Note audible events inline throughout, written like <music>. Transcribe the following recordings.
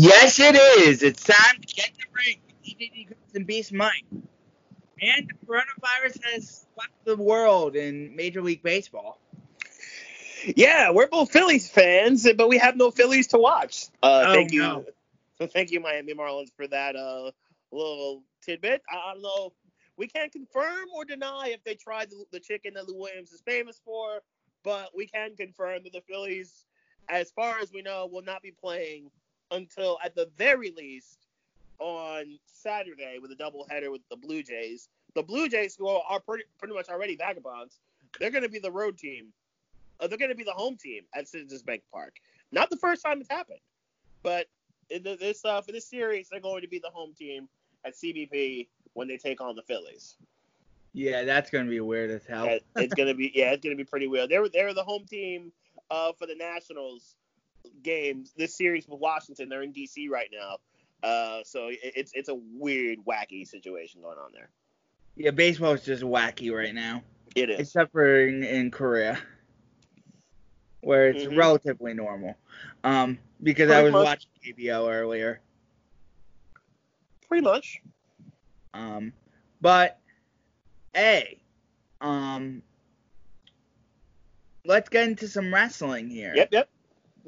Yes, it is. It's time to get the break with DJD and Beast Mike. And the coronavirus has swept the world in Major League Baseball. Yeah, we're both Phillies fans, but we have no Phillies to watch. Uh, Oh, thank you. no. So thank you, Miami Marlins, for that uh, little tidbit. I, I don't know. We can't confirm or deny if they tried the, the chicken that Lou Williams is famous for, but we can confirm that the Phillies, as far as we know, will not be playing until at the very least on Saturday with a doubleheader with the Blue Jays. The Blue Jays, who are, pretty, pretty much already vagabonds, they're going to be the road team. Uh, they're going to be the home team at Citizens Bank Park. Not the first time it's happened, but in the, this uh, for this series, they're going to be the home team at CBP when they take on the Phillies. Yeah, that's gonna be weird as hell. Uh, it's gonna be yeah, it's gonna be pretty weird. They're they're the home team uh, for the Nationals games. This series with Washington, they're in DC right now. Uh, so it, it's it's a weird, wacky situation going on there. Yeah, baseball is just wacky right now, It is. except for in, in Korea, where it's Mhm. relatively normal. Um, because I was much. watching KBO earlier. Pretty much. Um, but a, um, let's get into some wrestling here. Yep, yep.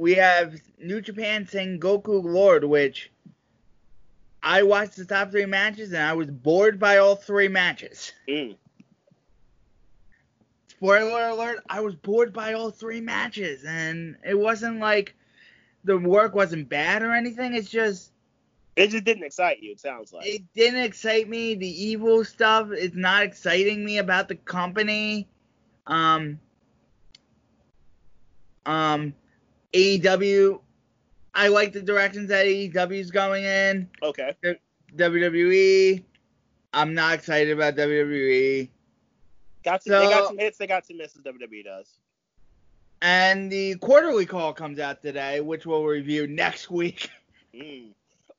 We have New Japan Sengoku Lord, which I watched the top three matches and I was bored by all three matches. Mm. Spoiler alert, I was bored by all three matches and it wasn't like the work wasn't bad or anything. It's just It just didn't excite you. It sounds like. it didn't excite me. The evil stuff is not exciting me about the company. Um, um, AEW, I like the directions that AEW is going in. okay. WWE, I'm not excited about. WWE. Got some, they got some hits. They got some misses. WWE does. And the quarterly call comes out today, which we'll review next week. <laughs> Mm.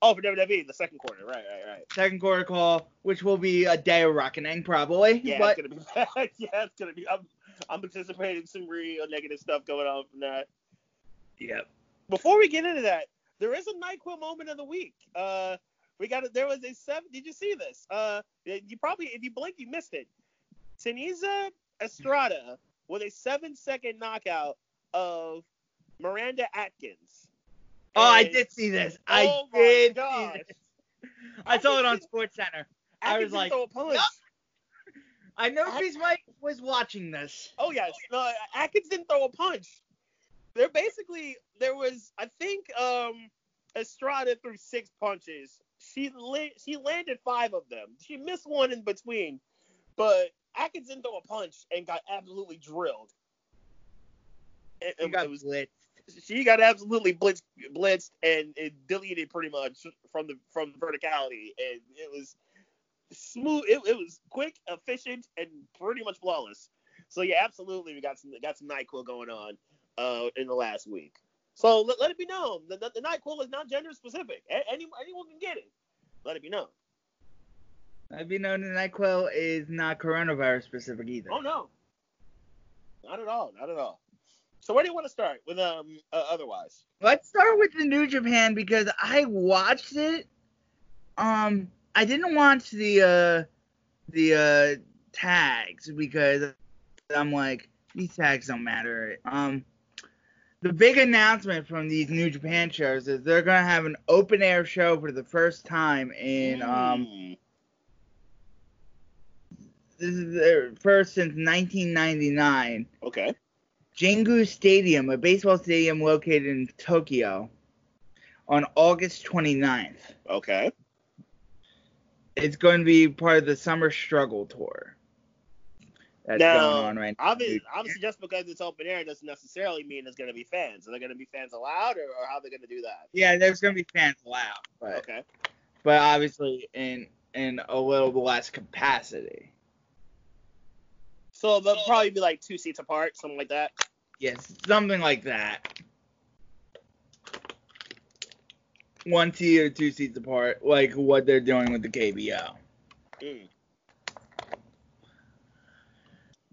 Oh, for WWE, the second quarter. Right, right, right. Second quarter call, which will be a day of reckoning probably. Yeah, but it's gonna be bad. <laughs> yeah, it's gonna be. I'm, I'm anticipating some real negative stuff going on from that. Yep. Before we get into that, there is a Nyquil moment of the week. Uh, we got it. There was a seven. Did you see this? Uh, you probably, if you blink, you missed it. Sinisa Estrada with a seven-second knockout of Miranda Atkins. Oh, I did see this. Oh I my did gosh. see this. I saw it on Atkins- Sports Center. I was Atkins like, didn't throw a punch. I know At- Beast Mike was watching this. Oh yes, no, Atkins didn't throw a punch. There basically there was I think um Estrada threw six punches. She la- she landed five of them. She missed one in between, but Atkins didn't throw a punch and got absolutely drilled. It, He it- got it was blitzed. she got absolutely blitzed, blitzed and it deleted pretty much from the from the verticality, and it was smooth. It, it was quick, efficient, and pretty much flawless. So yeah, absolutely, we got some got some Nyquil going on uh, in the last week. So let, let it be known the, the, the Nyquil is not gender specific. A- Any, anyone can get it. Let it be known. I've been known that NyQuil is not coronavirus specific either. Oh no, not at all, not at all. So where do you want to start with um uh, otherwise? Let's start with the New Japan because I watched it. Um, I didn't watch the uh the uh tags because I'm like these tags don't matter. Um, the big announcement from these New Japan shows is they're gonna have an open air show for the first time in um. Mm. This is their first since 1999. Okay. Jingu Stadium, a baseball stadium located in Tokyo, on August 29th. Okay. It's going to be part of the Summer Struggle Tour. That's Now, going on right now. Obviously, obviously, just because it's open air doesn't necessarily mean there's going to be fans. Are there going to be fans allowed, or, or how are they going to do that? Yeah, there's going to be fans allowed, but Okay. but obviously in in a little less capacity. So they'll probably be like two seats apart, something like that. Yes, something like that. One seat or two seats apart, like what they're doing with the KBO. Mm.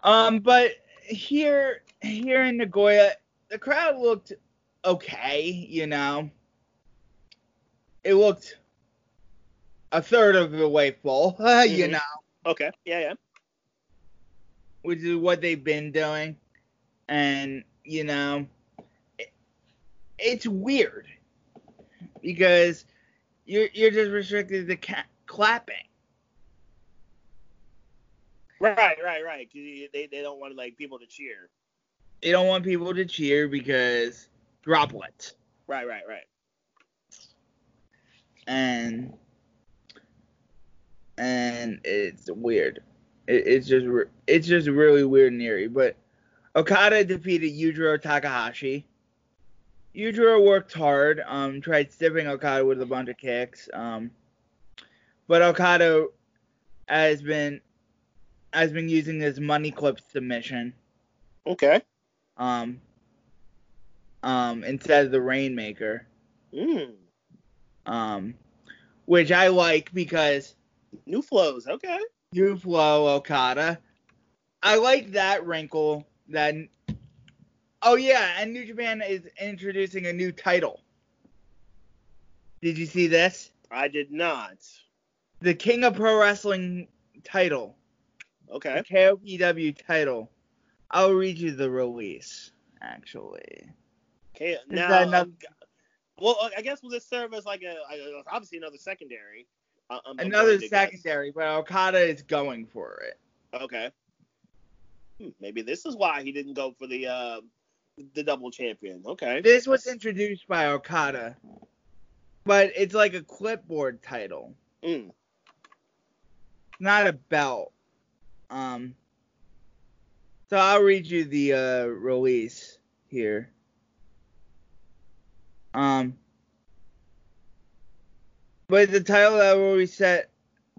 Um, but here here in Nagoya, the crowd looked okay, you know. It looked a third of the way full, <laughs> you Mhm. know, Okay. Yeah, yeah. which is what they've been doing. And, you know, it, it's weird because you're you're just restricted to ca- clapping. Right, right, right. they they don't want like people to cheer. They don't want people to cheer because droplets. Right, right, right. and and it's weird. It, it's just it's just really weird and eerie. But Okada defeated Yujiro Takahashi. Yujiro worked hard, um, tried stiffing Okada with a bunch of kicks, um, but Okada has been has been using this money clip submission, Okay. um, um, instead of the Rainmaker. Mm. um, which I like because New flows. Okay. new flow Okada. I like that wrinkle. That oh yeah, and New Japan is introducing a new title. Did you see this? I did not. The King of Pro Wrestling title, Okay. KOPW title. I'll read you the release. Actually, Okay. Now, another- well, I guess will this serve as like a, obviously another secondary? I'm- another guess. secondary, but Okada is going for it. Okay. Hmm, maybe this is why he didn't go for the uh, the double champion. Okay. This was introduced by Okada, but it's like a clipboard title, Mm. not a belt. Um, so I'll read you the uh, release here. Um, but the title that will be set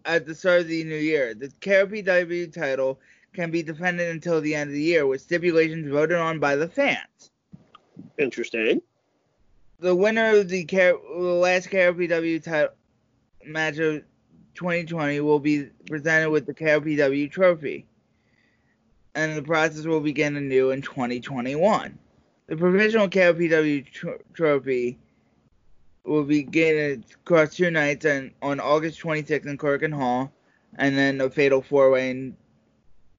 at the start of the new year. The KOPW title can be defended until the end of the year with stipulations voted on by the fans. Interesting. the winner of the, Car- the last KOPW title match of 2020 will be presented with the KOPW trophy, and the process will begin anew in 2021. The provisional KOPW tr- trophy will begin across two nights on, on August 26th in Korakuen Hall, and then a fatal four-way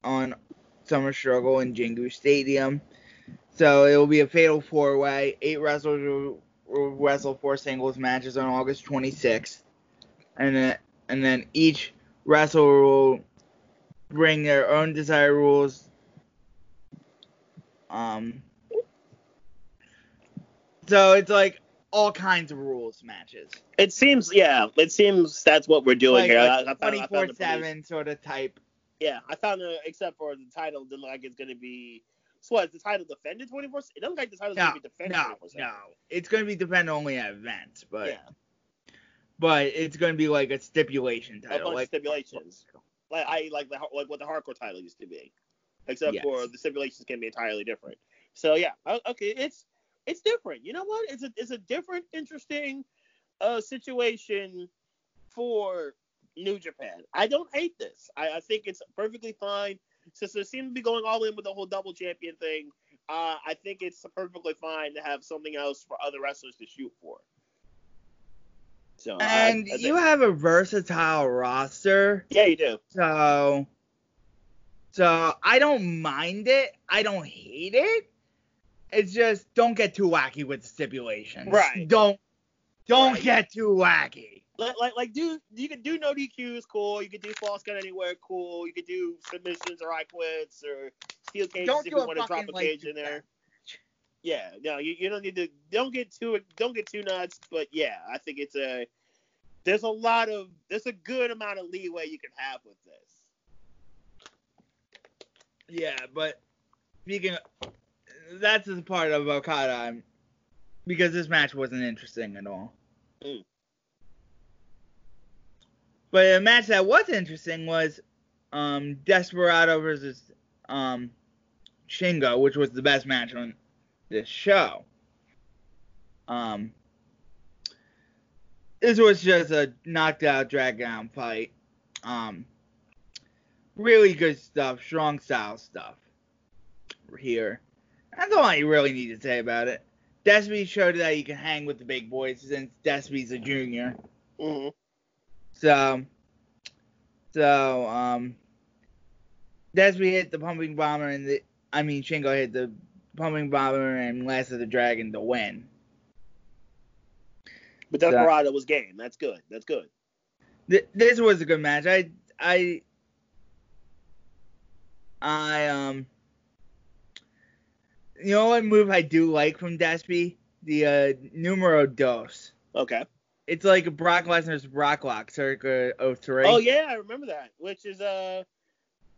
on Summer Struggle in Jingu Stadium. So it will be a fatal four-way. Eight wrestlers will, will wrestle four singles matches on August 26th, and then and then each wrestler will bring their own desired rules. Um. So it's like all kinds of rules matches, It seems, yeah, it seems that's what we're doing like here. I- I a found- I found it pretty- 24/7 sort of type. Yeah, I found it, except for the title, didn't look like it's going to be. So what, is the title defended 24 It doesn't look like the title's No, going to be defended no, no. It's going to be defended only at events, but Yeah, but it's going to be like a stipulation title. a bunch like of stipulations. Like I like the like what the hardcore title used to be, except Yes. for the stipulations can be entirely different. So yeah, okay, it's it's different. You know what? It's a it's a different, interesting uh situation for New Japan. I don't hate this. I, I think it's perfectly fine. Since they seem to be going all in with the whole double champion thing, uh, I think it's perfectly fine to have something else for other wrestlers to shoot for. So uh, And I think- you have a versatile roster, yeah, you do. so So I don't mind it. I don't hate it. It's just don't get too wacky with the stipulations. Right. Don't don't Right. get too wacky. Like, like, like, do you can do no DQs, cool. You can do false count anywhere, cool. You can do submissions or I quits or steel cages Don't if you want to drop a cage late in there. Yeah, no, you, you don't need to. Don't get too don't get too nuts. But yeah, I think it's a there's a lot of there's a good amount of leeway you can have with this. Yeah, but speaking, of, that's the part of Okada I'm, because this match wasn't interesting at all. Mm. But a match that was interesting was um, Desperado versus um, Shingo, which was the best match on this show. Um, this was just a knocked out, drag out fight. Um, really good stuff, strong style stuff here. That's all I really need to say about it. Despy showed that he can hang with the big boys since Despy's a junior. hmm So, so um, Despy hit the pumping bomber and the, I mean Shingo hit the pumping bomber and Last of the Dragon to win. But Desperado was game. That's good. That's good. Th- this was a good match. I, I, I um, you know what move I do like from Despy? The uh, numero dos. Okay. It's like Brock Lesnar's Brock Lock circa 03. Oh yeah, I remember that, which is uh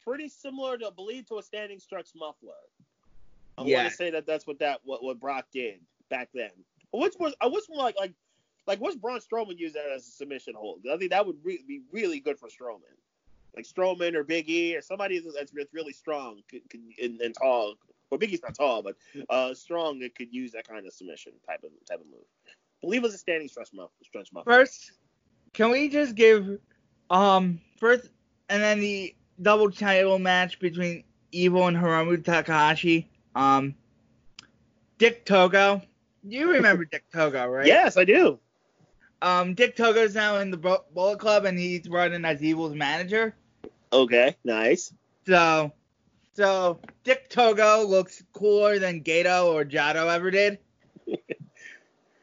pretty similar to I believe to a standing stretch muffler. I Yeah. want to say that that's what that what, what Brock did back then. Which was I wish more like like like what's Braun Strowman use that as a submission hold? I think that would re- be really good for Strowman, like Strowman or Big E or somebody that's, really strong could, could, and, and tall. Well, Big E's not tall, but uh, strong that could use that kind of submission type of type of move. I believe it was a standing stretch muffler. Stretch muffler. First, can we just give um first and then the double title match between Evil and Hiromu Takahashi? Um, Dick Togo. You remember Dick Togo, right? Yes, I do. Um, Dick Togo's now in the Bullet Club and he's running as Evil's manager. Okay, nice. So, so Dick Togo looks cooler than Gedo or Jado ever did. <laughs>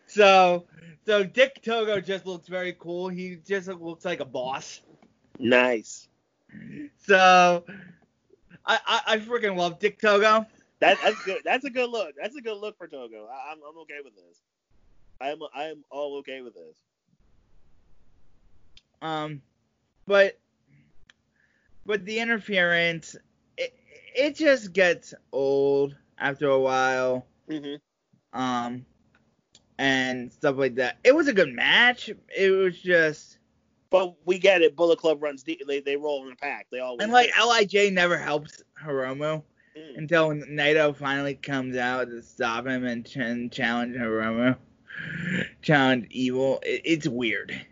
so, so Dick Togo just looks very cool. He just looks like a boss. Nice. So, I I, I freaking love Dick Togo. That, that's good. That's a good look. That's a good look for Togo. I, I'm, I'm okay with this. I'm I'm all okay with this. Um, but but the interference, it it just gets old after a while. hmm um, and stuff like that. It was a good match. It was just, But we get it. Bullet Club runs deep. They they roll in a pack. They always and like. Lij never helps Hiromu Mm. until Naito finally comes out to stop him and, ch- challenge Hiromu, <sighs> challenge Evil. It, it's weird.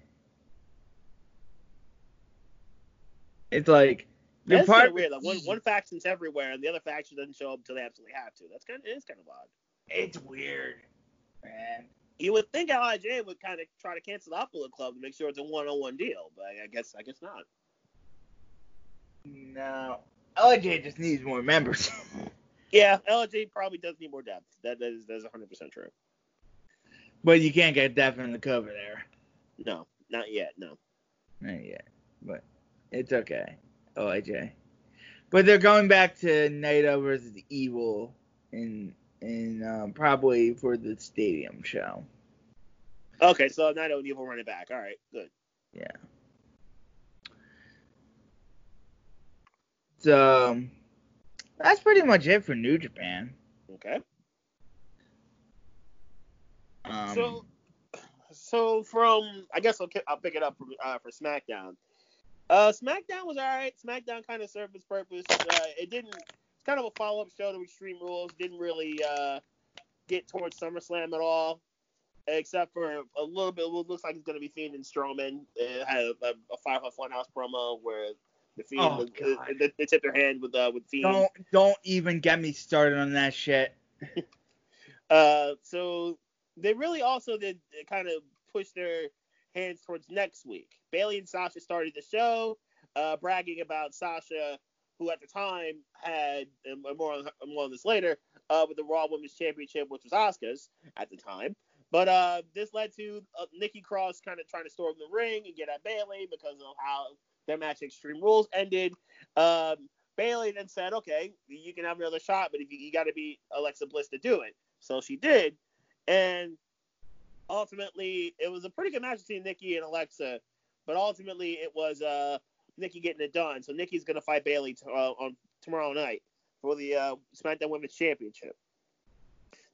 It's like you're That's part weird. Like one one faction's everywhere, and the other faction doesn't show up until they absolutely have to. That's kind of it's kind of odd. It's weird, man. You would think Lij would kind of try to cancel out Bullet Club to make sure it's a one-on-one deal, but I guess I guess not. No, Lij just needs more members. <laughs> Yeah, LJ probably does need more depth. That, that is that's 100 percent true. but you can't get depth in the cover there. No, not yet. No. Not yet, but it's okay. LJ. But they're going back to Naito versus Evil in in um, probably for the stadium show. Okay, so Naito and Evil running back. All right, good. Yeah. So that's pretty much it for New Japan. Okay. Um, so, so from I guess I'll, I'll pick it up from uh, for SmackDown. Uh, SmackDown was alright. SmackDown kind of served its purpose. Uh, it didn't. It's kind of a follow up show to Extreme Rules. Didn't really uh, get towards SummerSlam at all, except for a little bit. It looks like it's going to be Fiend and Strowman. It had a, a, a Firefly Funhouse promo where the Fiend Oh, was- God. they, they tipped their hand with uh, with Fiend. don't don't even get me started on that shit. <laughs> Uh, so they really also did kind of push their hands towards next week. Bayley and Sasha started the show, uh, bragging about Sasha who at the time had, and more on, more on this later, uh, with the Raw Women's Championship, which was Asuka's at the time. But uh, this led to uh, Nikki Cross kind of trying to storm the ring and get at Bayley because of how their match Extreme Rules ended. Um, Bayley then said, "Okay, you can have another shot, but if you, you got to beat Alexa Bliss to do it." So she did, and ultimately it was a pretty good match between Nikki and Alexa. But ultimately it was uh, Nikki getting it done. So Nikki's gonna fight Bayley t- uh, on tomorrow night for the uh, SmackDown Women's Championship.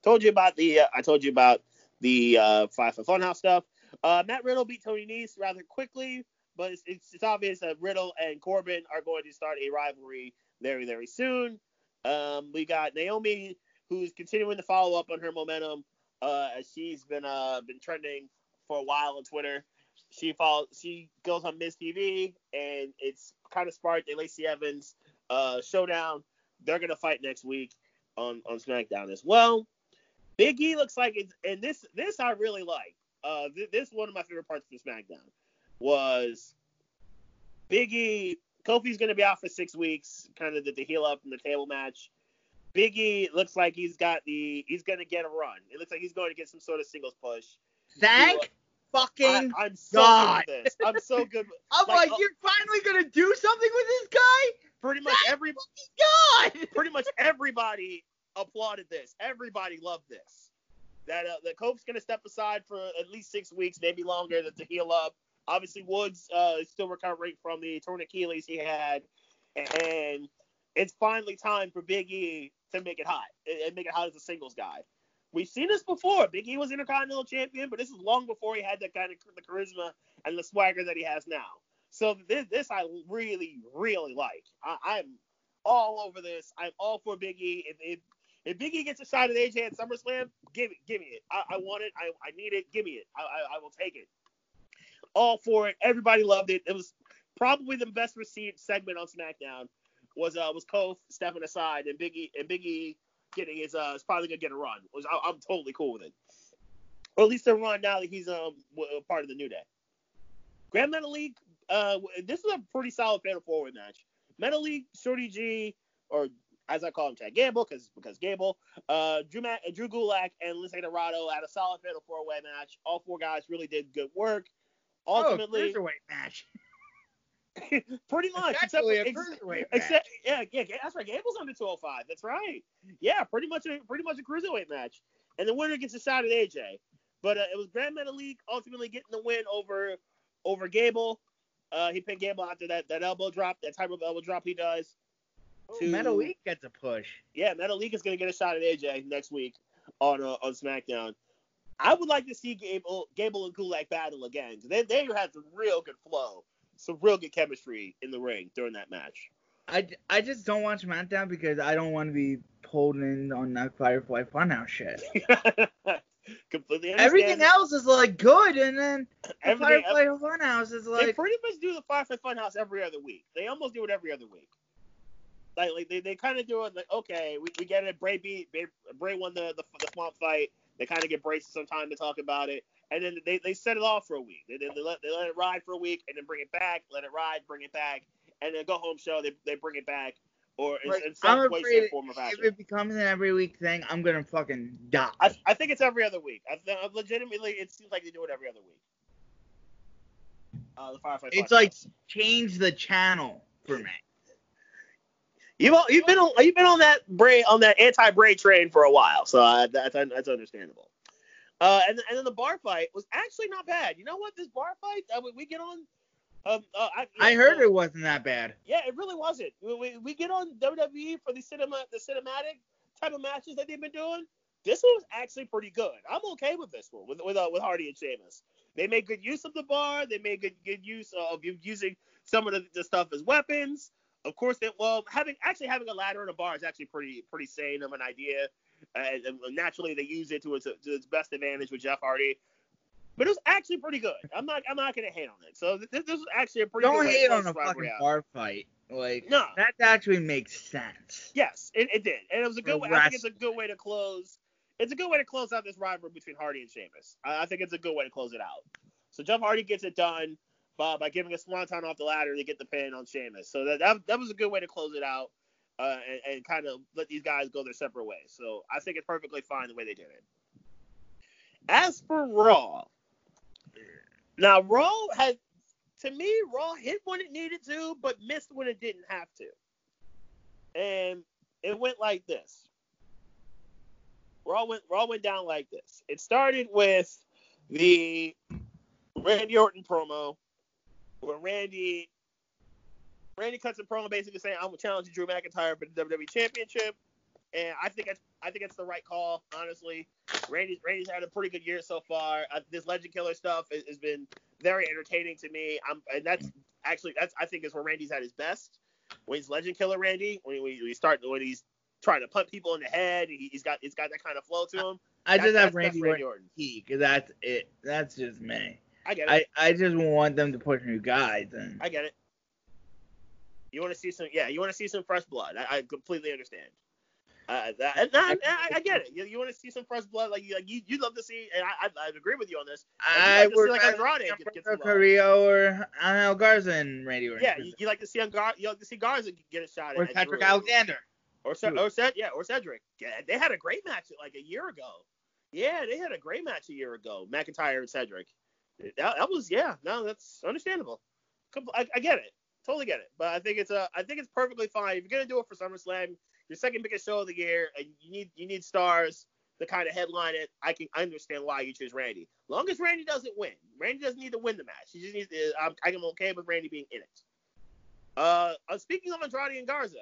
Told you about the uh, I told you about the uh, Firefly Funhouse stuff. Uh, Matt Riddle beat Tony Nese rather quickly, but it's, it's, it's, obvious that Riddle and Corbin are going to start a rivalry very very soon. Um, we got Naomi who's continuing to follow up on her momentum uh, as she's been uh, been trending for a while on Twitter. She follows, she goes on Miz TV, and it's kind of sparked a Lacey Evans uh, showdown. They're gonna fight next week on on SmackDown as well. Big E looks like it's, and this this I really like. Uh, th- this one of my favorite parts of SmackDown was Big E. Kofi's gonna be out for six weeks, kind of the, the heel up in the table match. Biggie looks like he's got the he's gonna get a run. It looks like he's going to get some sort of singles push. Thank fucking I, am so God. good with this. I'm so good. With, <laughs> I'm like, like, you're finally gonna do something with this guy. Pretty much Thank every God. <laughs> pretty much everybody applauded this. Everybody loved this. That uh, that Kofi's gonna step aside for at least six weeks, maybe longer, to, to heal up. Obviously, Woods uh, is still recovering from the torn Achilles he had, and it's finally time for Big E to make it hot and make it hot as a singles guy. We've seen this before. Big E was Intercontinental Champion, but this is long before he had that kind of the charisma and the swagger that he has now. So this, this I really, really like. I, am all over this. I'm all for Big E. If, if, if Big E gets a shot at AJ at SummerSlam, give it, give me it. I, I want it. I, I need it. Give me it. I, I, I will take it. All for it. Everybody loved it. It was probably the best received segment on SmackDown was uh was Kof stepping aside and Biggie and Biggie getting his uh is probably gonna get a run. Was I, am totally cool with it, or at least a run now that he's um part of the New Day. Grand Metalik. uh, this is a pretty solid Fatal Four match. League, Shorty G, or as I call him, Chad Gable, because because Gable, uh, Drew, Mac, Drew Gulak, and Lince Dorado had a solid Fatal Four Way match. All four guys really did good work. Oh, Ultimately, oh, cruiserweight match. <laughs> Pretty much. Except, except, except yeah, yeah, that's right. Gable's under 205. That's right. Yeah, pretty much a pretty much a cruiserweight match. And the winner gets a shot at AJ. But uh, it was Grand Metalik ultimately getting the win over over Gable. Uh, he pinned Gable after that that elbow drop, that type of elbow drop he does. Oh, to, Metalik gets a push. Yeah, Metalik is gonna get a shot at AJ next week on uh, on SmackDown. I would like to see Gable Gable and Gulak battle again. They they had some real good flow some real good chemistry in the ring during that match. I, I just don't watch SmackDown because I don't want to be pulled in on that Firefly Funhouse shit. <laughs> Completely Everything else is like good, and then the Firefly Funhouse is like. They pretty much do the Firefly Funhouse every other week. They almost do it every other week. Like, like they, they kind of do it like okay, we, we get it. Bray beat Bray, Bray won the, the the swamp fight. They kind of get Bray some time to talk about it and then they, they set it off for a week. They, they, they, let, they let it ride for a week and then bring it back, let it ride, bring it back, and then go home show they, they bring it back or in, in some I'm way, shape, form, or fashion. If it becomes an every week thing, I'm gonna fucking die. I, I think it's every other week. I, I, legitimately, it seems like they do it every other week. Uh, the Firefly. It's like change the channel for me. You've you've been on you've been on that Bray on that anti Bray train for a while, so uh, that's that's understandable. Uh, and, and then the bar fight was actually not bad. You know what? This bar fight, uh, we, we get on. Um, uh, I, I heard it wasn't that bad. Yeah, it really wasn't. We, we, we get on WWE for the cinema the cinematic type of matches that they've been doing. This one was actually pretty good. I'm okay with this one with with, uh, with Hardy and Sheamus. They made good use of the bar. They made good good use of using some of the, the stuff as weapons. Of course, they, well, having actually having a ladder in a bar is actually pretty pretty sane of an idea. And, and naturally, they use it to its, to its best advantage with Jeff Hardy. But it was actually pretty good. I'm not I'm not gonna hate on it. So this, this was actually a pretty. Don't hate on a fucking out. bar fight. Like no, that actually makes sense. Yes, it, it did, and it was a good. way. I think it's a good way to close. It's a good way to close out this rivalry between Hardy and Sheamus. I, I think it's a good way to close it out. So Jeff Hardy gets it done. By, by giving a swanton off the ladder to get the pin on Sheamus. So that that, that was a good way to close it out uh, and, and kind of let these guys go their separate ways. So I think it's perfectly fine the way they did it. As for Raw, now Raw had to me Raw hit when it needed to, but missed when it didn't have to, and it went like this. Raw went Raw went down like this. It started with the Randy Orton promo where Randy Randy cuts a promo basically saying I'm challenging Drew McIntyre for the WWE Championship, and I think it's I think it's the right call. Honestly, Randy's Randy's had a pretty good year so far. Uh, this Legend Killer stuff has, has, been very entertaining to me. I'm and that's actually that's I think is where Randy's at his best when he's Legend Killer Randy when we, we start when he's trying to put people in the head. He, has got he's got that kind of flow to him. I just have Randy, Randy Orton because that's it. That's just me. I get it. I, I just want them to push new guys and I get it. You want to see some, yeah, you want to see some fresh blood. I, I completely understand. Uh, that, and I, I, I, get it. You, you want to see some fresh blood, like you, like you, you'd love to see, and I, I, I agree with you on this. I would like Andrade get, get some Carrillo or Angel Garza and Randy Orton. Yeah, you, you, like to see Gar, you like to see Garza get a shot or at Patrick Drew. Alexander. Or, or Ced, yeah, or Cedric. Yeah, they had a great match like a year ago. Yeah, they had a great match a year ago. McIntyre and Cedric. That, that was yeah, no, that's understandable. I, I, get it, totally get it. But I think it's a, I think it's perfectly fine if you're gonna do it for SummerSlam, your second biggest show of the year, and you need you need stars to kind of headline it. I can understand why you choose Randy. Long as Randy doesn't win, Randy doesn't need to win the match. He just needs to. I'm, I'm okay with Randy being in it. Uh, uh, speaking of Andrade and Garza,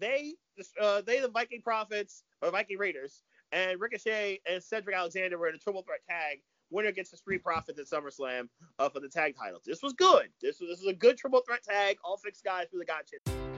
they uh, they the Viking Profits or Viking Raiders and Ricochet and Cedric Alexander were in a triple threat tag. Winner gets the Street Profits at SummerSlam uh, for the tag titles. This was good. This was this was a good triple threat tag. All six guys for the gotcha.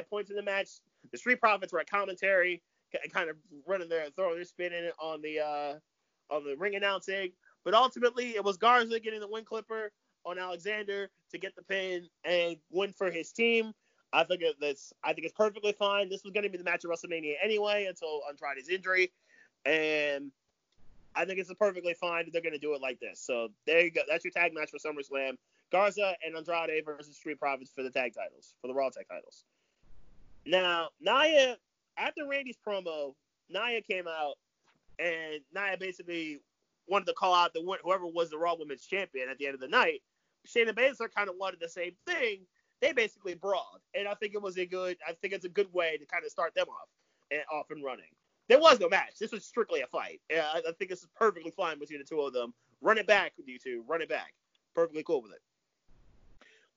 at points in the match. The Street Profits were at commentary, kind of running their throwing their spin in on the uh, on the ring announcing. But ultimately, it was Garza getting the Wing Clipper on Alexander to get the pin and win for his team. I think that's I think it's perfectly fine. This was going to be the match of WrestleMania anyway until Andrade's injury, and I think it's perfectly fine that they're going to do it like this. So there you go. That's your tag match for SummerSlam: Garza and Andrade versus Street Profits for the tag titles, for the Raw tag titles. Now, Nia, after Randy's promo, Nia came out and Nia basically wanted to call out the whoever was the Raw Women's Champion at the end of the night. Shayna Baszler kind of wanted the same thing. They basically brawled, and I think it was a good. I think it's a good way to kind of start them off and off and running. There was no match. This was strictly a fight. I, think this is perfectly fine between the two of them. Run it back with you two. Run it back. Perfectly cool with it.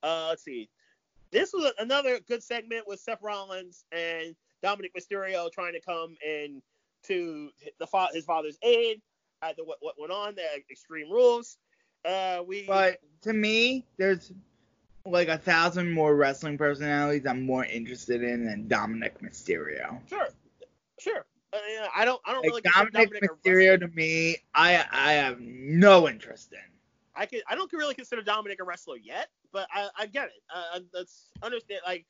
Uh, let's see. This was another good segment with Seth Rollins and Dominik Mysterio trying to come in to the his father's aid after what, what went on, the Extreme Rules. Uh, we. But to me, there's like a thousand more wrestling personalities I'm more interested in than Dominik Mysterio. Sure, sure. Uh, I don't. I don't like really. Dominik, Dominik Mysterio to me, I I have no interest in. I can I don't really consider Dominik a wrestler yet, but I, I get it. Uh, let's understand. Like,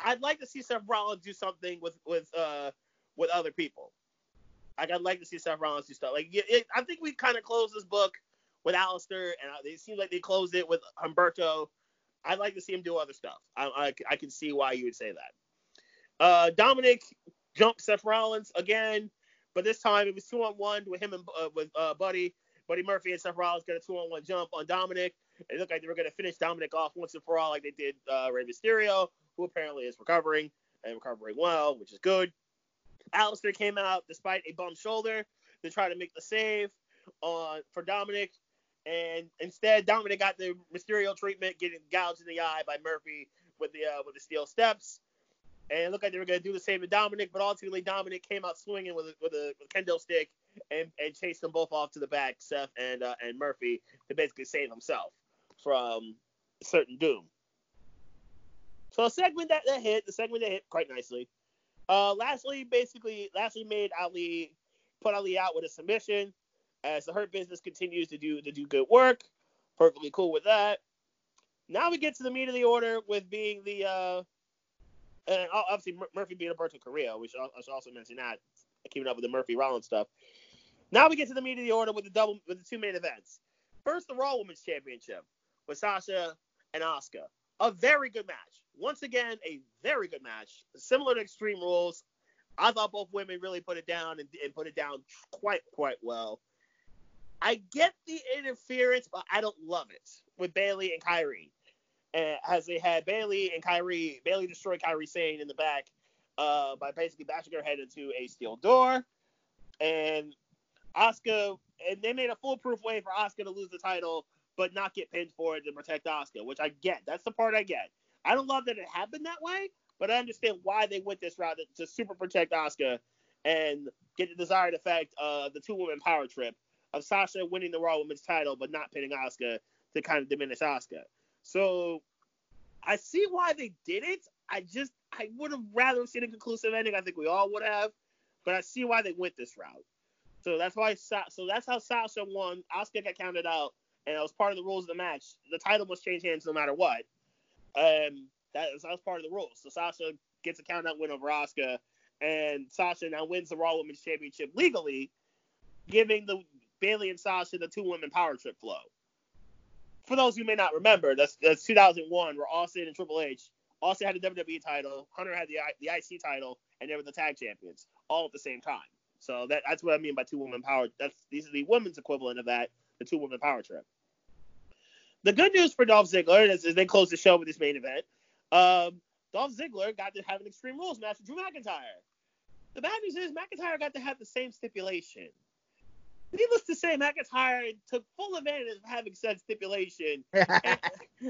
I'd like to see Seth Rollins do something with with uh with other people. Like, I'd like to see Seth Rollins do stuff. Like, it, I think we kind of closed this book with Aleister, and it seems like they closed it with Humberto. I'd like to see him do other stuff. I, I, I can see why you would say that. Uh, Dominik jumped Seth Rollins again, but this time it was two on one with him and uh, with uh, Buddy. Buddy Murphy and Seth Rollins got a two on one jump on Dominik. It looked like they were going to finish Dominik off once and for all, like they did uh, Rey Mysterio, who apparently is recovering and recovering well, which is good. Aleister came out despite a bum shoulder to try to make the save on for Dominik, and instead Dominik got the Mysterio treatment, getting gouged in the eye by Murphy with the uh, with the steel steps. And it looked like they were going to do the same to Dominik, but ultimately Dominik came out swinging with a, with a, with a kendo stick and, and chased them both off to the back, Seth and uh, and Murphy, to basically save himself from certain doom. So a segment that, that hit, the segment that hit quite nicely. Uh, lastly, basically, lastly made Ali put Ali out with a submission as the Hurt Business continues to do to do good work. Perfectly cool with that. Now we get to the meat of the order with being the uh, and obviously Murphy being a Alberto. We should, I should also mention that keeping up with the Murphy Rollins stuff. Now we get to the meat of the order with the double with the two main events. First, the Raw Women's Championship with Sasha and Asuka. A very good match. Once again, a very good match. Similar to Extreme Rules. I thought both women really put it down and, and put it down quite quite well. I get the interference, but I don't love it with Bayley and Kairi. And as they had Bayley and Kairi, Bayley destroyed Kairi Sane in the back uh, by basically bashing her head into a steel door. And Asuka, and they made a foolproof way for Asuka to lose the title, but not get pinned for it to protect Asuka, which I get. That's the part I get. I don't love that it happened that way, but I understand why they went this route to, super protect Asuka and get the desired effect of the two woman power trip of Sasha winning the Raw Women's title, but not pinning Asuka to kind of diminish Asuka. So I see why they did it. I just I would have rather seen a conclusive ending. I think we all would have, but I see why they went this route. So that's why. So that's how Sasha won. Asuka got counted out, and that was part of the rules of the match. The title must change hands no matter what. Um, that that was part of the rules. So Sasha gets a count out win over Asuka, and Sasha now wins the Raw Women's Championship legally, giving the Bayley and Sasha the two women power trip flow. For those who may not remember, that's, that's 2001 where Austin and Triple H, Austin had the WWE title, Hunter had the the IC title, and they were the tag champions all at the same time. So that, that's what I mean by two women power. That's these are the women's equivalent of that, the two women power trip. The good news for Dolph Ziggler is, is they closed the show with this main event. Um, Dolph Ziggler got to have an Extreme Rules match with Drew McIntyre. The bad news is McIntyre got to have the same stipulation. Needless to say, McIntyre took full advantage of having said stipulation <laughs> and,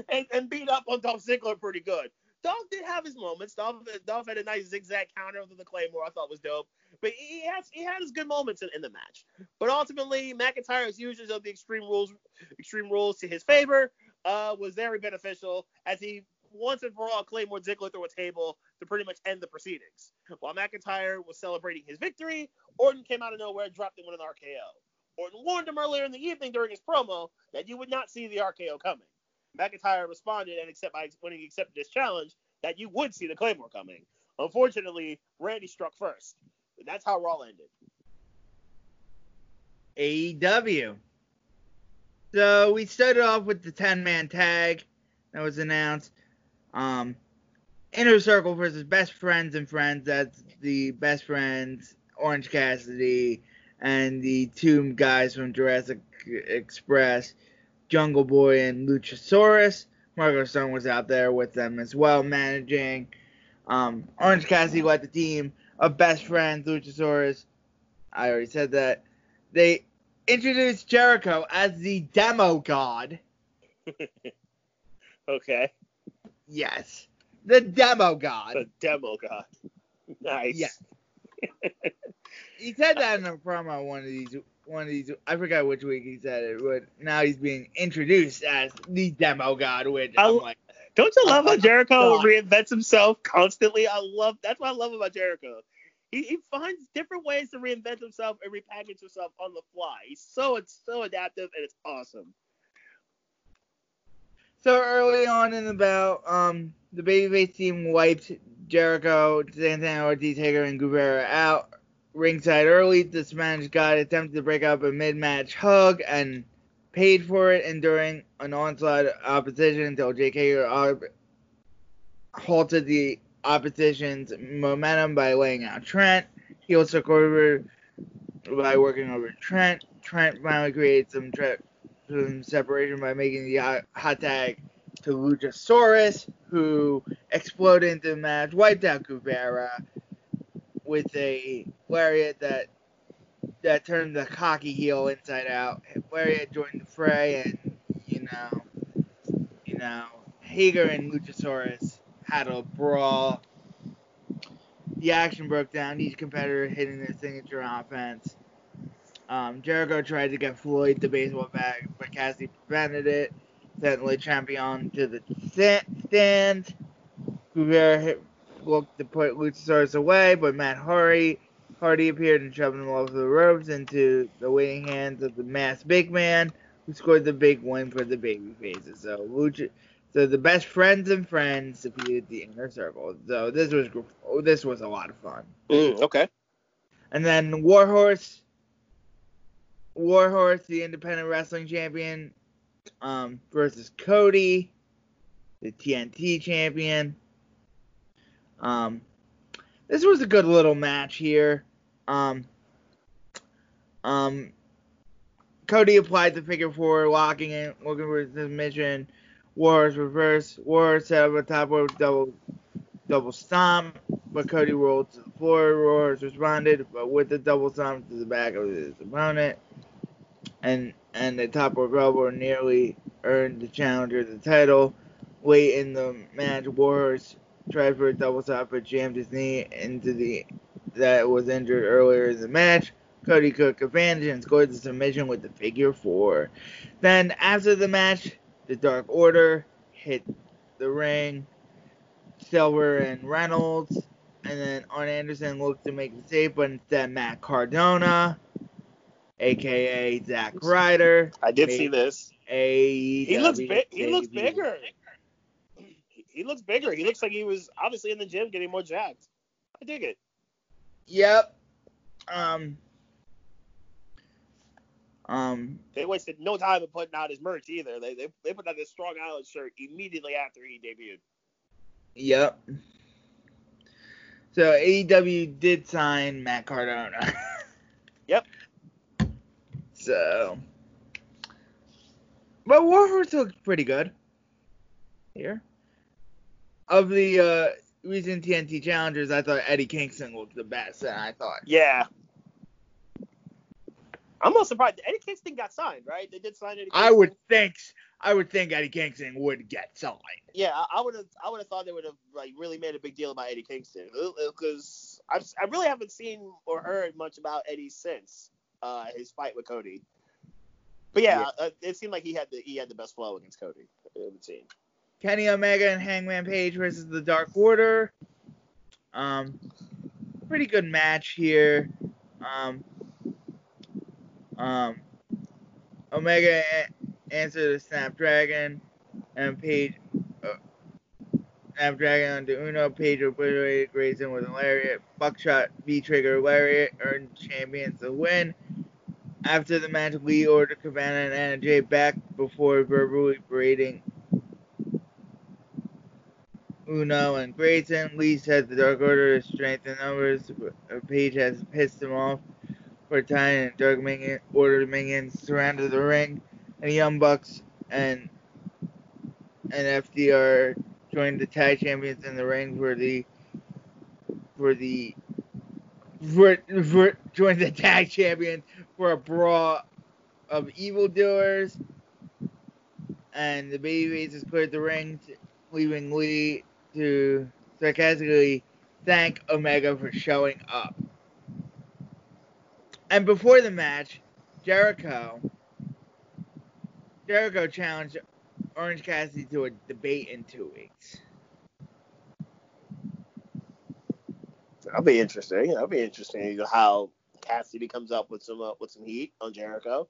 and, and, beat up on Dolph Ziggler pretty good. Dolph did have his moments. Dolph, Dolph had a nice zigzag counter with the Claymore. I thought was dope. But he has he had his good moments in, in the match. But ultimately, McIntyre's usage of the extreme rules extreme rules to his favor uh, was very beneficial as he once and for all Claymore Ziggler through a table to pretty much end the proceedings. While McIntyre was celebrating his victory, Orton came out of nowhere, dropped him with an RKO. Orton warned him earlier in the evening during his promo that you would not see the RKO coming. McIntyre responded and accept by when he accepted this challenge that you would see the Claymore coming. Unfortunately, Randy struck first. That's how Raw ended. AEW. So we started off with the 10 man tag that was announced. Um, Inner Circle versus Best Friends and Friends. That's the Best Friends, Orange Cassidy, and the two guys from Jurassic Express, Jungle Boy and Luchasaurus. Marko Stunt was out there with them as well, managing. Um, Orange Cassidy led the team of Best Friends, Luchasaurus. I already said that. They introduced Jericho as the demo god. <laughs> okay. Yes. The demo god. The demo god. <laughs> Nice. Yes. <laughs> he said that in a promo one of these one of these I forgot which week he said it, but now he's being introduced as the demo god, which I, am like Don't you love how Jericho god. reinvents himself constantly? I love that's what I love about Jericho. He, he finds different ways to reinvent himself and repackage himself on the fly. He's so it's so adaptive and it's awesome. So early on in the bout, um, the babyface team wiped Jericho, Santana, Ortiz, Hager, and Guevara out ringside early. This Spanish guy attempted to break up a mid-match hug and paid for it, enduring an onslaught of opposition until Hager halted the opposition's momentum by laying out Trent. He also covered by working over Trent. Trent finally created some tra- some separation by making the hot, hot tag to Luchasaurus, who exploded into the match, wiped out Guevara with a lariat that that turned the cocky heel inside out. Lariat joined the fray, and you know, you know, Hager and Luchasaurus had a brawl. The action broke down. Each competitor hitting their signature offense. Um, Jericho tried to get Floyd the baseball bat, but Cassidy prevented it. Sent Le Champion to the stand. Guevara looked to put Luchasaurus away, but Matt Hardy, Hardy appeared and shoved him off the ropes into the waiting hands of the masked big man, who scored the big win for the baby faces. So Lucha, so the best friends and friends defeated the inner circle. So this was this was a lot of fun. Mm, okay. And then Warhorse, Warhorse, the independent wrestling champion, um, versus Cody, the TNT champion. Um, this was a good little match here. Um, um, Cody applied the figure four, locking in, looking for submission. Warhorse reverse. Warhorse set up a top rope double double stomp, but Cody rolled to the floor. Warhorse responded, but with the double stomp to the back of his opponent, and and the top rope elbow nearly earned the challenger the title. Late in the match, Warhorse tried for a double stomp, but jammed his knee into the that was injured earlier in the match. Cody Cook advantage and scored the submission with the figure four. Then after the match, the Dark Order hit the ring. Silver and Reynolds, and then Arn Anderson looked to make the save, but instead Matt Cardona, aka Zack Ryder. I did see this. AEW He looks big. He looks bigger. He- looks bigger. He looks like he was obviously in the gym getting more jacked. I dig it. Yep. Um. Um. They wasted no time in putting out his merch either. They they, they put out this Strong Island shirt immediately after he debuted. Yep. So AEW did sign Matt Cardona. <laughs> Yep. So, but Warhorse looks pretty good here. Of the uh, recent TNT challengers, I thought Eddie Kingston looked the best, and I thought, Yeah. I'm not surprised. Eddie Kingston got signed, right? They did sign Eddie. Kingston. I would think, I would think Eddie Kingston would get signed. Yeah, I would have. I would have thought they would have like really made a big deal about Eddie Kingston because I I really haven't seen or heard much about Eddie since uh, his fight with Cody. But yeah, Uh, it seemed like he had the he had the best flow against Cody. It would seem. Kenny Omega and Hangman Page versus the Dark Order. Um, pretty good match here. Um, um, Omega a- answered the Snapdragon, and Page uh, Snapdragon onto Uno. Page obliterated Grayson with a lariat. Buckshot V trigger lariat earned champions the win. After the match, Lee ordered Cabana and Anna Jay back before verbally berating Uno and Grayson. Lee said the Dark Order is strength in numbers. but Page has pissed him off for time, and Dark Minion, Order minions surrounded the ring, and Young Bucks and and FTR joined the tag champions in the ring for the for the for, for joined the tag champions for a brawl of evildoers. And the babyfaces cleared the ring, leaving Lee to sarcastically thank Omega for showing up. And before the match, Jericho Jericho challenged Orange Cassidy to a debate in two weeks. That'll be interesting. That'll be interesting how Cassidy comes up with some uh, with some heat on Jericho.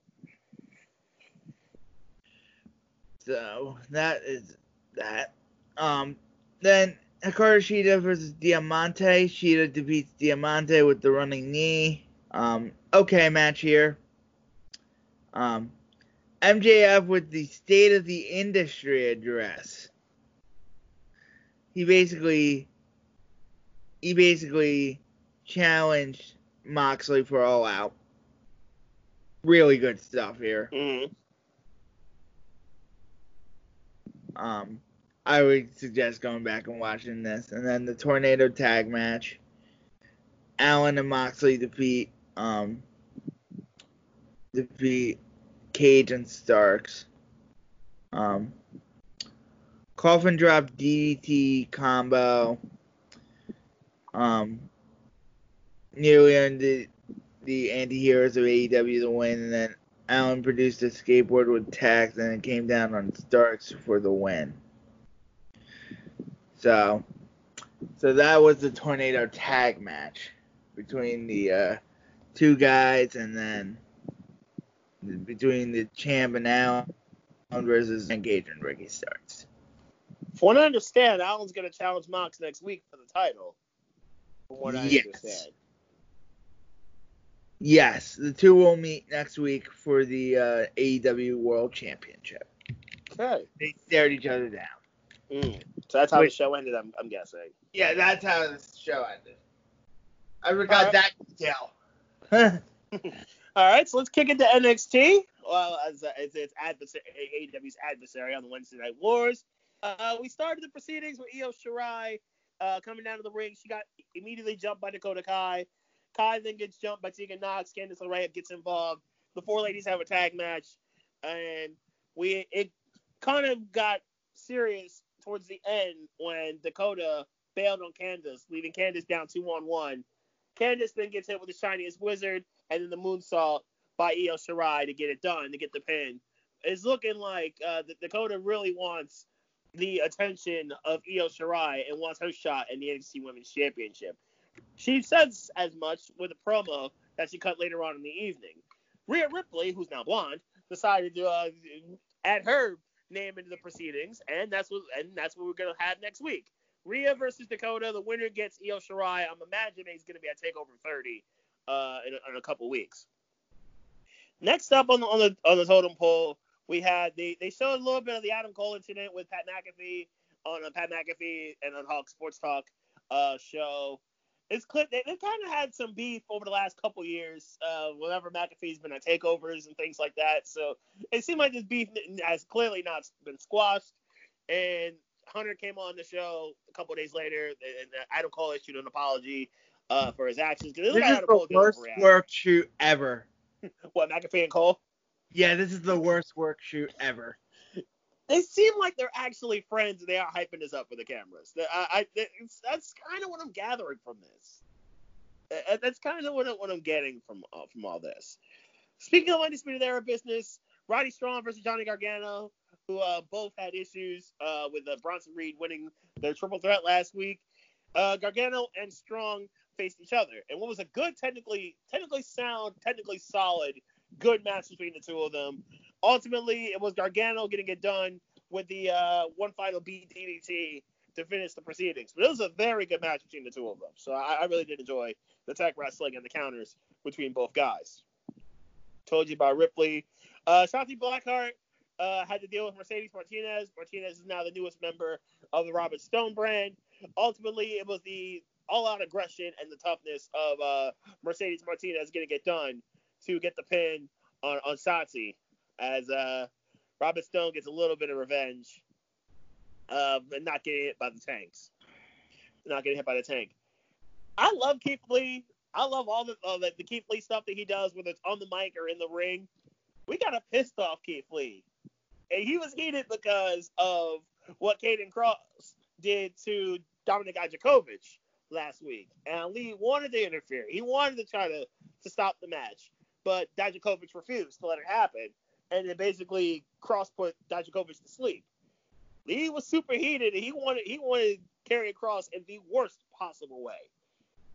So that is that. Um, then Hikaru Shida versus Diamante. Shida defeats Diamante with the running knee. Um, okay match here. Um, MJF with the state of the industry address. He basically, he basically challenged Moxley for All Out. Really good stuff here. Mm-hmm. Um, I would suggest going back and watching this. And then the tornado tag match. Allin and Moxley defeat um defeat Cage and Starks. Um, coffin drop DDT combo. Um, nearly earned the, the anti-heroes of AEW the win, and then Allin produced a skateboard with tacks, and it came down on Starks for the win. So, so that was the tornado tag match between the uh, two guys, and then between the champ and Allin versus Engage and Ricky Starks. From what I understand, Allin's going to challenge Mox next week for the title. From what I Yes. understand. Yes, the two will meet next week for the uh, AEW World Championship. Okay. They stared each other down. Mm. So that's how Wait. the show ended, I'm, I'm guessing. Yeah, that's how the show ended. I forgot Alright. that detail. <laughs> All right, so let's kick into NXT. Well, as, uh, as its adversary, AEW's adversary on the Wednesday Night Wars. Uh, we started the proceedings with Io Shirai uh, coming down to the ring. She got immediately jumped by Dakota Kai. Kai then gets jumped by Tegan Knox. Candice LeRae gets involved. The four ladies have a tag match, and we it kind of got serious towards the end when Dakota bailed on Candice, leaving Candice down two on one. Candice then gets hit with the shiniest wizard, and then the moonsault by Io Shirai to get it done, to get the pin. It's looking like uh, Dakota really wants the attention of Io Shirai and wants her shot in the NXT Women's Championship. She says as much with a promo that she cut later on in the evening. Rhea Ripley, who's now blonde, decided to uh, add her name into the proceedings, and that's what and that's what we're gonna have next week. Rhea versus Dakota. The winner gets Io Shirai. I'm imagining he's gonna be at Takeover 30 uh, in, a, in a couple weeks. Next up on the on the on the totem pole, we had the they showed a little bit of the Adam Cole incident with Pat McAfee on uh, Pat McAfee and on Hawk Sports Talk uh, show. It's clip they, they kind of had some beef over the last couple years. Uh, whenever McAfee's been at takeovers and things like that, so it seemed like this beef has clearly not been squashed. And Hunter came on the show a couple days later, and Adam Cole issued an apology uh, for his actions. 'cause it looked This is the worst work shoot ever. <laughs> What McAfee and Cole? Yeah, this is the worst work shoot ever. They seem like they're actually friends, and they are hyping this up for the cameras. I, I, that's kind of what I'm gathering from this. Uh, That's kind of what, what I'm getting from uh, from all this. Speaking of undisputed era business, Roddy Strong versus Johnny Gargano, who uh, both had issues uh, with uh, Bronson Reed winning their triple threat last week. Uh, Gargano and Strong faced each other, and what was a good, technically, technically sound, technically solid, good match between the two of them. Ultimately, it was Gargano getting it done with the uh, one final beat DDT to finish the proceedings. But it was a very good match between the two of them. So I, I really did enjoy the tech wrestling and the counters between both guys. Told you about Ripley. Uh, Shotzi Blackheart uh, had to deal with Mercedes Martinez. Martinez is now the newest member of the Robert Stone brand. Ultimately, it was the all-out aggression and the toughness of uh, Mercedes Martinez getting it done to get the pin on, on Shotzi as uh, Robert Stone gets a little bit of revenge um, and not getting hit by the tanks. Not getting hit by the tank. I love Keith Lee. I love all the, all the, the Keith Lee stuff that he does, whether it's on the mic or in the ring. We got a pissed off Keith Lee. And he was heated because of what Karrion Cross did to Dominik Dijakovic last week. And Lee wanted to interfere. He wanted to try to, to stop the match. But Dijakovic refused to let it happen. And then basically Cross put Dijakovic to sleep. Lee was super heated and he wanted he wanted Karrion Cross in the worst possible way.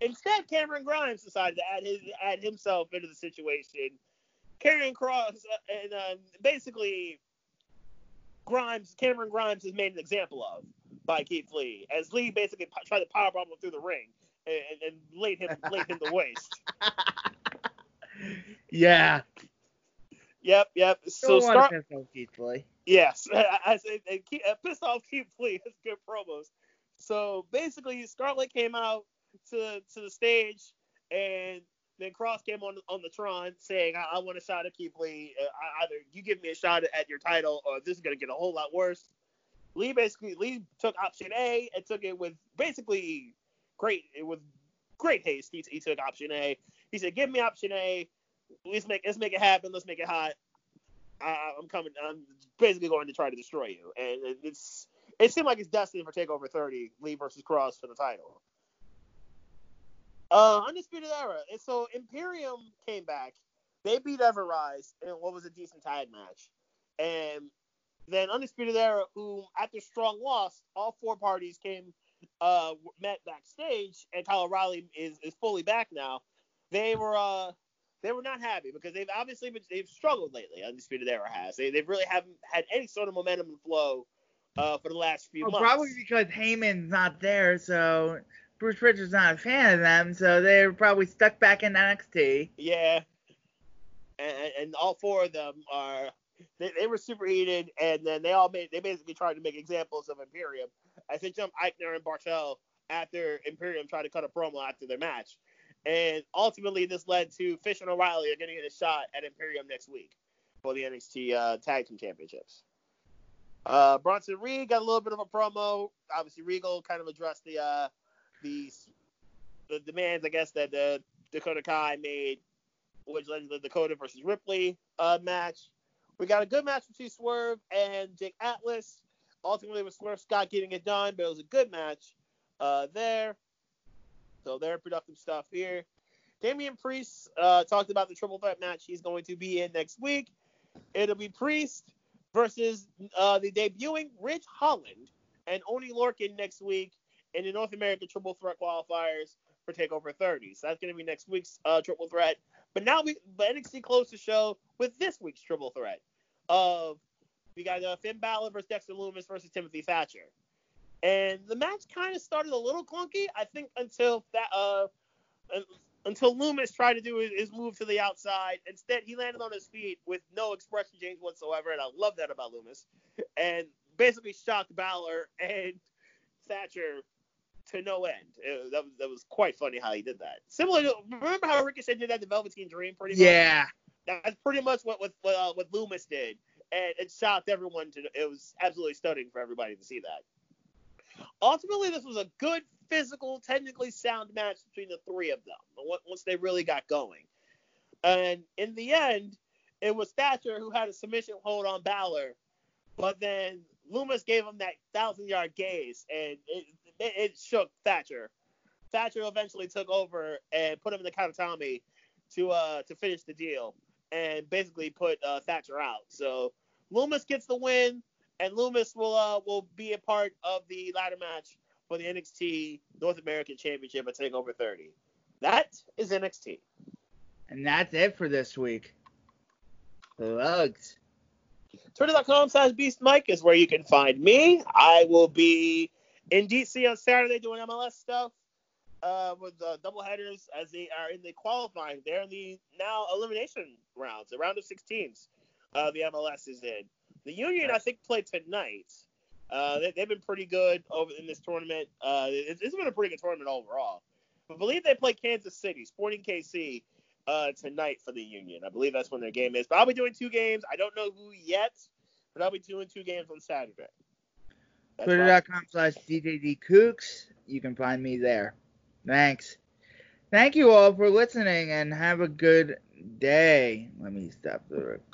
Instead, Cameron Grimes decided to add his add himself into the situation. Karrion Cross uh, and um, basically Grimes, Cameron Grimes is made an example of by Keith Lee, as Lee basically tried to powerbomb him through the ring and, and, and laid him laid him to waste. <laughs> Yeah. Yep, yep. So start. piss off Keith Lee. Yes, <laughs> I, I said and keep, uh, pissed off Keith Lee. <laughs> That's good promos. So basically, Scarlett came out to to the stage, and then Cross came on on the Tron saying, "I, I want a shot at Keith Lee. Uh, either you give me a shot at your title, or this is gonna get a whole lot worse." Lee basically Lee took option A and took it with basically great it with great haste. He, he took option A. He said, "Give me option A. Let's make let's make it happen. Let's make it hot. I, I'm coming. I'm basically going to try to destroy you." And it's it seemed like it's destined for Takeover 30, Lee versus Cross for the title. Uh, Undisputed Era. And so Imperium came back. They beat Ever-Rise in what was a decent tag match. And then Undisputed Era, who after strong loss, all four parties came uh met backstage, and Kyle O'Reilly is, is fully back now. They were uh they were not happy because they've obviously been, they've struggled lately. Undisputed Era has. They they really haven't had any sort of momentum and flow uh, for the last few well, months. Probably because Heyman's not there, so Bruce Pritchard's not a fan of them, so they're probably stuck back in NXT. Yeah, and, and all four of them are they, they were superheated, and then they all made they basically tried to make examples of Imperium. I think jumped Eichner and Barthel after Imperium tried to cut a promo after their match. And ultimately, this led to Fish and O'Reilly are getting a shot at Imperium next week for the NXT uh, Tag Team Championships. Uh, Bronson Reed got a little bit of a promo. Obviously, Regal kind of addressed the uh, the, the demands, I guess, that the Dakota Kai made, which led to the Dakota versus Ripley uh, match. We got a good match between Swerve and Jake Atlas. Ultimately, with Swerve Scott getting it done, but it was a good match uh, there. So they're productive stuff here. Damian Priest uh, talked about the triple threat match he's going to be in next week. It'll be Priest versus uh, the debuting Ridge Holland and Oni Lorcan next week in the North American Triple Threat qualifiers for Takeover 30. So that's going to be next week's uh, Triple Threat. But now we, but NXT closed the show with this week's Triple Threat of we got uh, Finn Balor versus Dexter Lumis versus Timothy Thatcher. And the match kind of started a little clunky, I think, until that uh, until Lumis tried to do his, move to the outside. Instead, he landed on his feet with no expression change whatsoever, and I love that about Lumis. And basically shocked Balor and Thatcher to no end. It, that, was, that was quite funny how he did that. Similar to remember how Ricochet did that to Velveteen Dream, pretty much. Yeah. That's pretty much what what what, uh, what Lumis did, and it shocked everyone. To it was absolutely stunning for everybody to see that. Ultimately, this was a good physical, technically sound match between the three of them once they really got going. And in the end, it was Thatcher who had a submission hold on Balor, but then Lumis gave him that thousand yard gaze, and it, it, it, shook Thatcher. Thatcher eventually took over and put him in the Kawakami to uh to finish the deal and basically put uh, Thatcher out. So Lumis gets the win, and Lumis will uh will be a part of the ladder match for the NXT North American Championship at Takeover 30. That is NXT. And that's it for this week. Plugs. Twitter.com slash Beast Mike is where you can find me. I will be in DC on Saturday doing MLS stuff uh, with uh, double headers as they are in the qualifying. They're in the now elimination rounds, the round of 16s. Uh, the MLS is in. The Union, I think, played tonight. Uh, they, have been pretty good over in this tournament. Uh, it's, it's been a pretty good tournament overall. I believe they play Kansas City, Sporting KC, uh, tonight for the Union. I believe that's when their game is. But I'll be doing two games. I don't know who yet, but I'll be doing two games on Saturday. Twitter.com slash DJD Kooks. You can find me there. Thanks. Thank you all for listening and have a good day. Let me stop the recording.